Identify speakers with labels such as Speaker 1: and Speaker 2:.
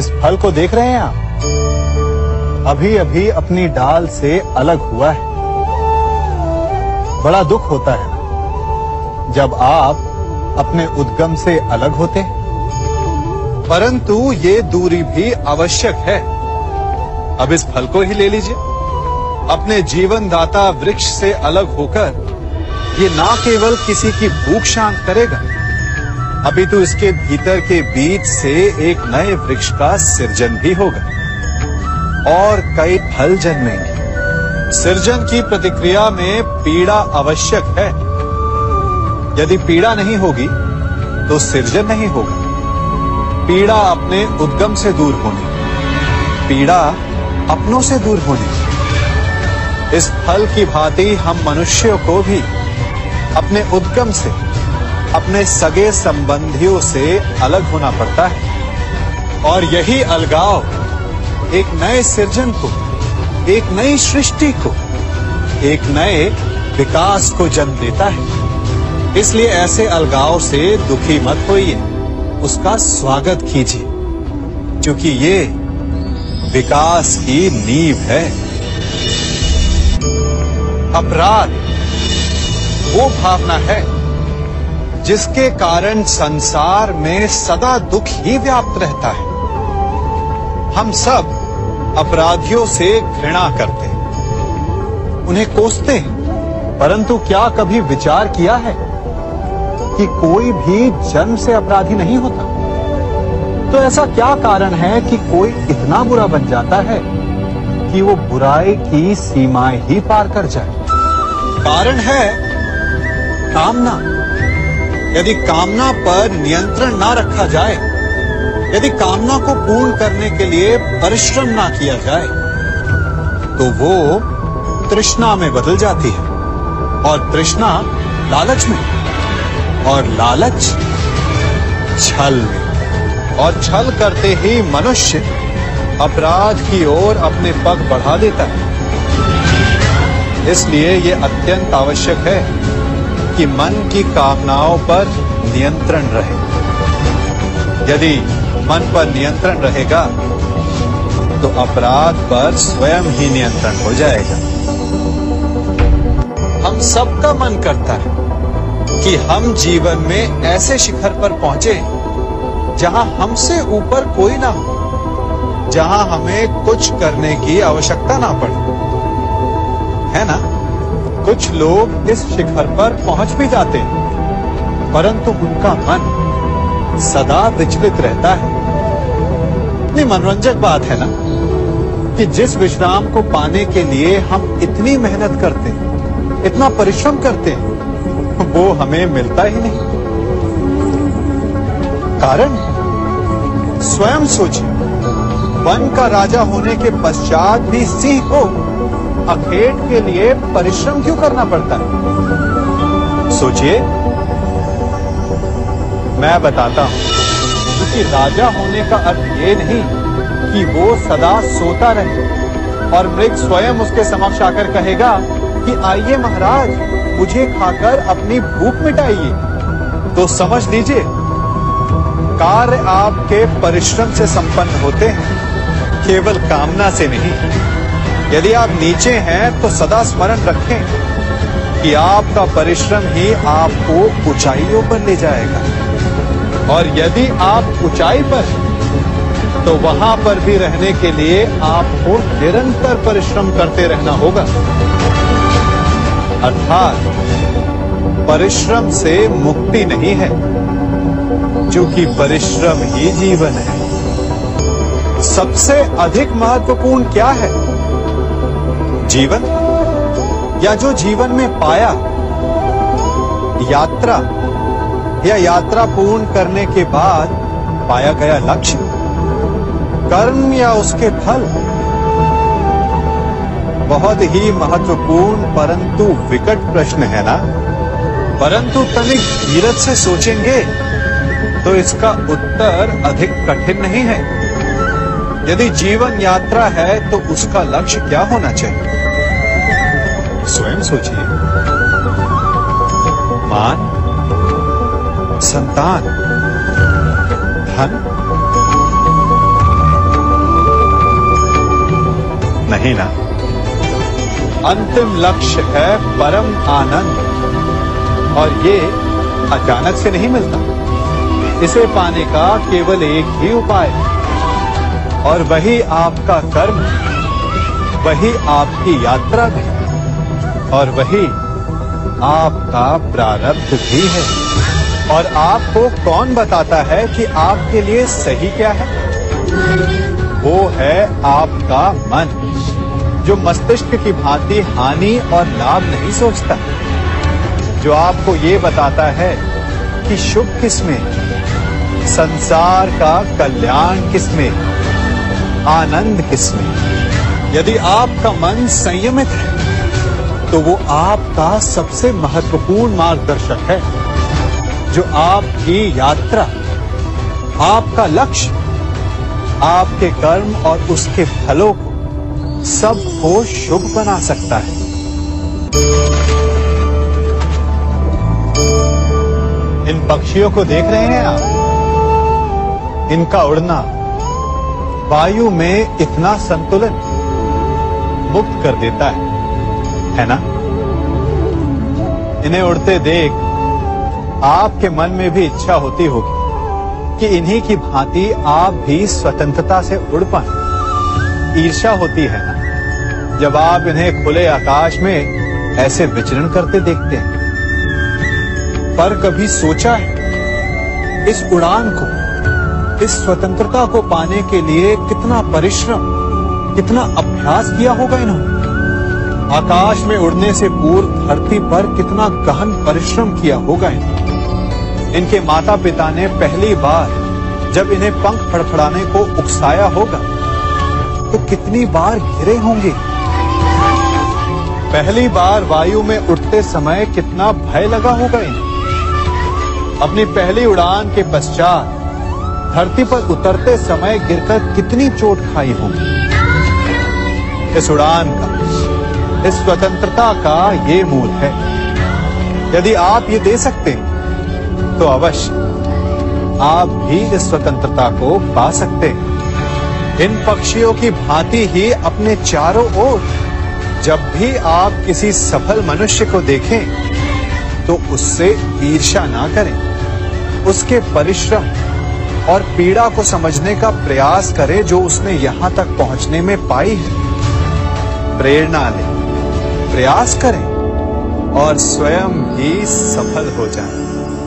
Speaker 1: इस फल को देख रहे हैं आप? अभी अभी अपनी डाल से अलग हुआ है। बड़ा दुख होता है ना, जब आप अपने उद्गम से अलग होते हैं। परंतु ये दूरी भी आवश्यक है। अब इस फल को ही ले लीजिए। अपने जीवन दाता वृक्ष से अलग होकर ये ना केवल किसी की भूख शांत करेगा अभी तो इसके भीतर के बीज से एक नए वृक्ष का सृजन भी होगा और कई फल जन्मेंगे। सृजन की प्रतिक्रिया में पीड़ा आवश्यक है। यदि पीड़ा नहीं होगी तो सृजन नहीं होगा। पीड़ा अपने उद्गम से दूर होने। पीड़ा अपनों से दूर होने। इस फल की भांति हम मनुष्यों को भी अपने उद्गम से अपने सगे संबंधियों से अलग होना पड़ता है। और यही अलगाव एक नए सृजन को, एक नई सृष्टि को, एक नए विकास को जन्म देता है। इसलिए ऐसे अलगाव से दुखी मत होइए, उसका स्वागत कीजिए, क्योंकि ये विकास की नींव है। अपराध, वो भावना है जिसके कारण संसार में सदा दुख ही व्याप्त रहता है। हम सब अपराधियों से घृणा करते हैं। उन्हें कोसते हैं। परंतु क्या कभी विचार किया है कि कोई भी जन्म से अपराधी नहीं होता? तो ऐसा क्या कारण है कि कोई इतना बुरा बन जाता है कि वो बुराई की सीमाएँ ही पार कर जाए? कारण है कामना। यदि कामना पर नियंत्रण ना रखा जाए, यदि कामना को पूर्ण करने के लिए परिश्रम ना किया जाए तो वो तृष्णा में बदल जाती है और तृष्णा लालच में, और लालच छल में। और छल करते ही मनुष्य अपराध की ओर अपने पग बढ़ा देता है। इसलिए यह अत्यंत आवश्यक है कि मन की कामनाओं पर नियंत्रण रहे। यदि मन पर नियंत्रण रहेगा तो अपराध पर स्वयं ही नियंत्रण हो जाएगा। हम सबका मन करता है कि हम जीवन में ऐसे शिखर पर पहुँचे, जहाँ हमसे ऊपर कोई ना हो, जहाँ हमें कुछ करने की आवश्यकता ना पड़े। है ना? कुछ लोग इस शिखर पर पहुँच भी जाते हैं, परंतु उनका मन सदा विचलित रहता है। इतनी मनोरंजक बात है ना, कि जिस विश्राम को पाने के लिए हम इतनी मेहनत करते हैं, इतना परिश्रम करते हैं, वो हमें मिलता ही नहीं। कारण, स्वयं सोचिए, वन का राजा होने के पश्चात भी सिंह को अखेट के लिए परिश्रम क्यों करना पड़ता है? सोचिए। मैं बताता हूँ। क्योंकि राजा होने का अर्थ ये नहीं कि वो सदा सोता रहे। और मृग स्वयं उसके समक्ष आकर कहेगा कि, आइए महाराज, मुझे खाकर अपनी भूख मिटाइए। तो समझ लीजिए, कार्य आपके परिश्रम से संपन्न होते हैं, केवल कामना से नहीं। यदि आप नीचे हैं तो सदा स्मरण रखें कि आपका परिश्रम ही आपको ऊंचाइयों पर ले जाएगा। और यदि आप ऊंचाई पर तो वहाँ पर भी रहने के लिए आपको निरंतर परिश्रम करते रहना होगा। अर्थात, परिश्रम से मुक्ति नहीं है, क्योंकि परिश्रम ही जीवन है। सबसे अधिक महत्वपूर्ण क्या है? जीवन या जो जीवन में पाया यात्रा या यात्रा पूर्ण करने के बाद पाया गया लक्ष्य, कर्म या उसके फल, बहुत ही महत्वपूर्ण परंतु विकट प्रश्न है ना? परंतु तनिक धीरज से सोचेंगे तो इसका उत्तर अधिक कठिन नहीं है। यदि जीवन यात्रा है तो उसका लक्ष्य क्या होना चाहिए? स्वयं सोचिए। मान, संतान, धन। नहीं ना। अंतिम लक्ष्य है परम आनंद। और ये अचानक से नहीं मिलता। इसे पाने का केवल एक ही उपाय। और वही आपका कर्म, वही आपकी यात्रा भी। और वही आपका प्रारब्ध भी है। और आपको कौन बताता है कि आपके लिए सही क्या है? वो है आपका मन, जो मस्तिष्क की भांति हानि और लाभ नहीं सोचता। जो आपको ये बताता है कि शुभ किसमें संसार का कल्याण किसमें आनंद किसमें यदि आपका मन संयमित है तो वो आपका सबसे महत्वपूर्ण मार्गदर्शक है, जो आपकी यात्रा, आपका लक्ष्य, आपके कर्म और उसके फलों को सबको शुभ बना सकता है। इन पक्षियों को देख रहे हैं आप? इनका उड़ना वायु में इतना संतुलन मुक्त कर देता है। है ना? इन्हें उड़ते देख आपके मन में भी इच्छा होती होगी कि इन्हीं की भांति आप भी स्वतंत्रता से उड़ पाए। ईर्षा होती है ना? जब आप इन्हें खुले आकाश में ऐसे विचरण करते देखते हैं। पर कभी सोचा है, इस उड़ान को, इस स्वतंत्रता को पाने के लिए कितना परिश्रम, कितना अभ्यास किया होगा इन्होंने? आकाश में उड़ने से पूर्व धरती पर कितना गहन परिश्रम किया होगा इन्होंने। इनके माता पिता ने पहली बार जब इन्हें पंख फड़फड़ाने को उकसाया होगा तो कितनी बार घिरे होंगे? पहली बार वायु में उठते समय कितना भय लगा होगा इन्हें। अपनी पहली उड़ान के पश्चात धरती पर उतरते समय गिरकर कितनी चोट खाई होगी। इस उड़ान का इस स्वतंत्रता का ये मूल है। यदि आप ये दे सकते हैं तो अवश्य आप भी इस स्वतंत्रता को पा सकते हैं। इन पक्षियों की भांति ही अपने चारों ओर जब भी आप किसी सफल मनुष्य को देखें तो उससे ईर्षा ना करें। उसके परिश्रम और पीड़ा को समझने का प्रयास करें जो उसने यहाँ तक पहुँचने में पाई है। प्रेरणा लें। प्रयास करें और स्वयं ही सफल हो जाएँ।